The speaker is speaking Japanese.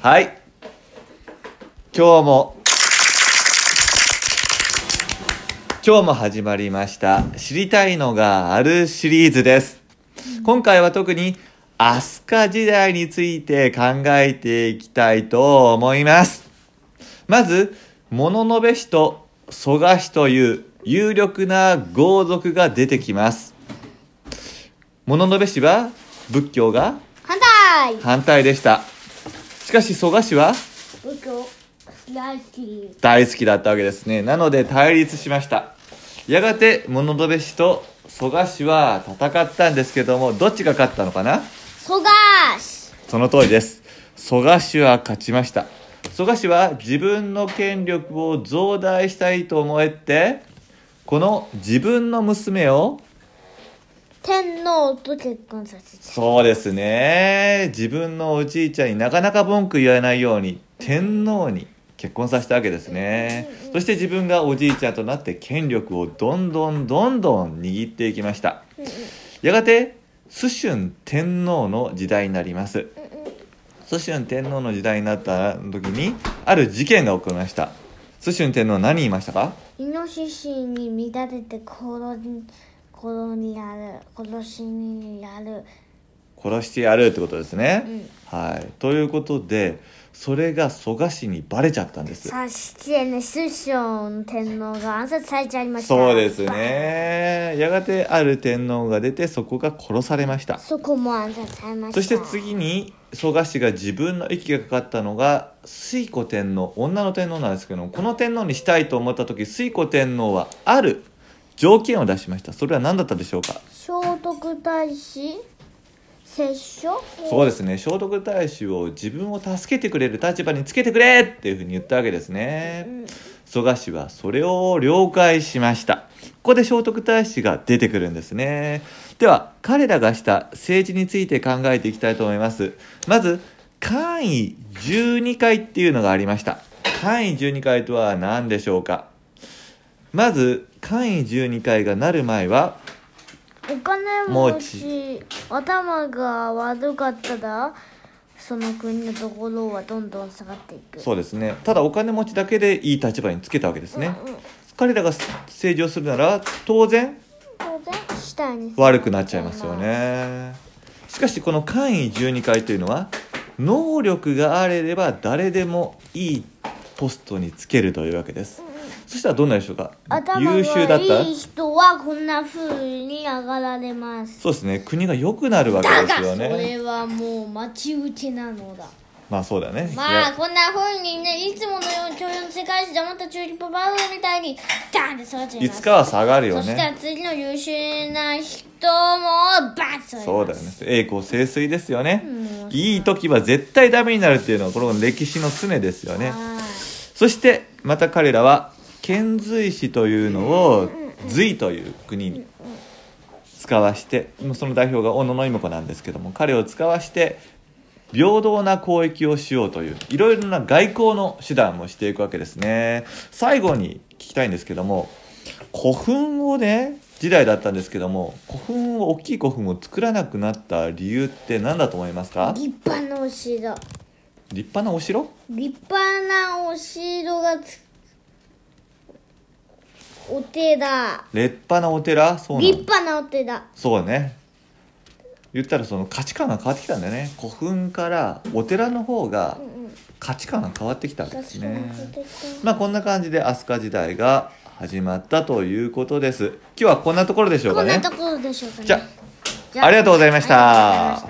はい。今日も。今日も始まりました。知りたいのがあるシリーズです。今回は特に飛鳥時代について考えていきたいと思います。まず物の部氏と蘇我氏という有力な豪族が出てきます。物部氏は仏教が反対。反対でした。しかし蘇我氏は僕大好き。大好きだったわけですね。なので対立しました。やがて物部氏と蘇我氏は戦ったんですけどもどっちが勝ったのかな？蘇我氏。その通りです。蘇我氏は勝ちました。蘇我氏は自分の権力を増大したいと思えてこの自分の娘を天皇と結婚させたそうですね。自分のおじいちゃんになかなか文句言わないように天皇に結婚させたわけですね。そして自分がおじいちゃんとなって権力をどんどんどんどん握っていきましたやがて蘇春天皇の時代になります蘇春天皇の時代になった時にある事件が起こりました蘇春天皇は何言いましたかイノシシに見立てて殺に殺にやる殺しにやる。殺してやるってことですね、うん。はい。ということでそれが蘇我氏にバレちゃったんです。そしてね師匠天皇が暗殺されちゃいました。そうですね。やがてある天皇が出てそこが殺されました。そこも暗殺されました。そして次に蘇我氏が自分の息がかかったのが推古天皇女の天皇なんですけどもこの天皇にしたいと思った時推古天皇はある条件を出しました。それは何だったでしょうか？聖徳太子？摂政？そうですね。聖徳太子を自分を助けてくれる立場につけてくれっていうふうに言ったわけですね。蘇我氏はそれを了解しました。ここで聖徳太子が出てくるんですね。では彼らがした政治について考えていきたいと思います。まず簡位12回っていうのがありました。簡位12回とは何でしょうか？まず簡位12回がなる前はお金持ち頭が悪かったらその国のところはどんどん下がっていく。そうですね。ただお金持ちだけでいい立場につけたわけですね、うんうん。彼らが政治をするなら当然悪くなっちゃいますよね。しかしこの簡位12回というのは能力があれば誰でもいいポストにつけるというわけですそしたらどうなるでしょうか頭優秀だった？いい人はこんな風に上がられます。そうですね。国が良くなるわけですよね。それはもう待ち受けなのだ。まあそうだね。まあこんな風にねいつものように教養の世界史黙ったチューリップバウムみたいにダンって育ちますいつかは下がるよそしたらね次の優秀な人もバッとそうだよね。栄光盛衰ですよね。もういい時は絶対ダメになるっていうのはこの歴史の常ですよね。はそしてまた彼らは遣隋使というのを隋という国に使わしてその代表が小野妹子なんですけども彼を使わして平等な交易をしようといういろいろな外交の手段もしていくわけですね。最後に聞きたいんですけども古墳をね時代だったんですけども古墳を大きい古墳を作らなくなった理由って何だと思いますか？い立派なお城。立派なお城？立派なお城がつお寺立派なお寺？そう立派なお寺そうね。言ったらその価値観が変わってきたんだよね。古墳からお寺の方が価値観が変わってきたわけですね。まあこんな感じで飛鳥時代が始まったということです。今日はこんなところでしょうかね。こんなところでしょうかね。じゃありがとうございました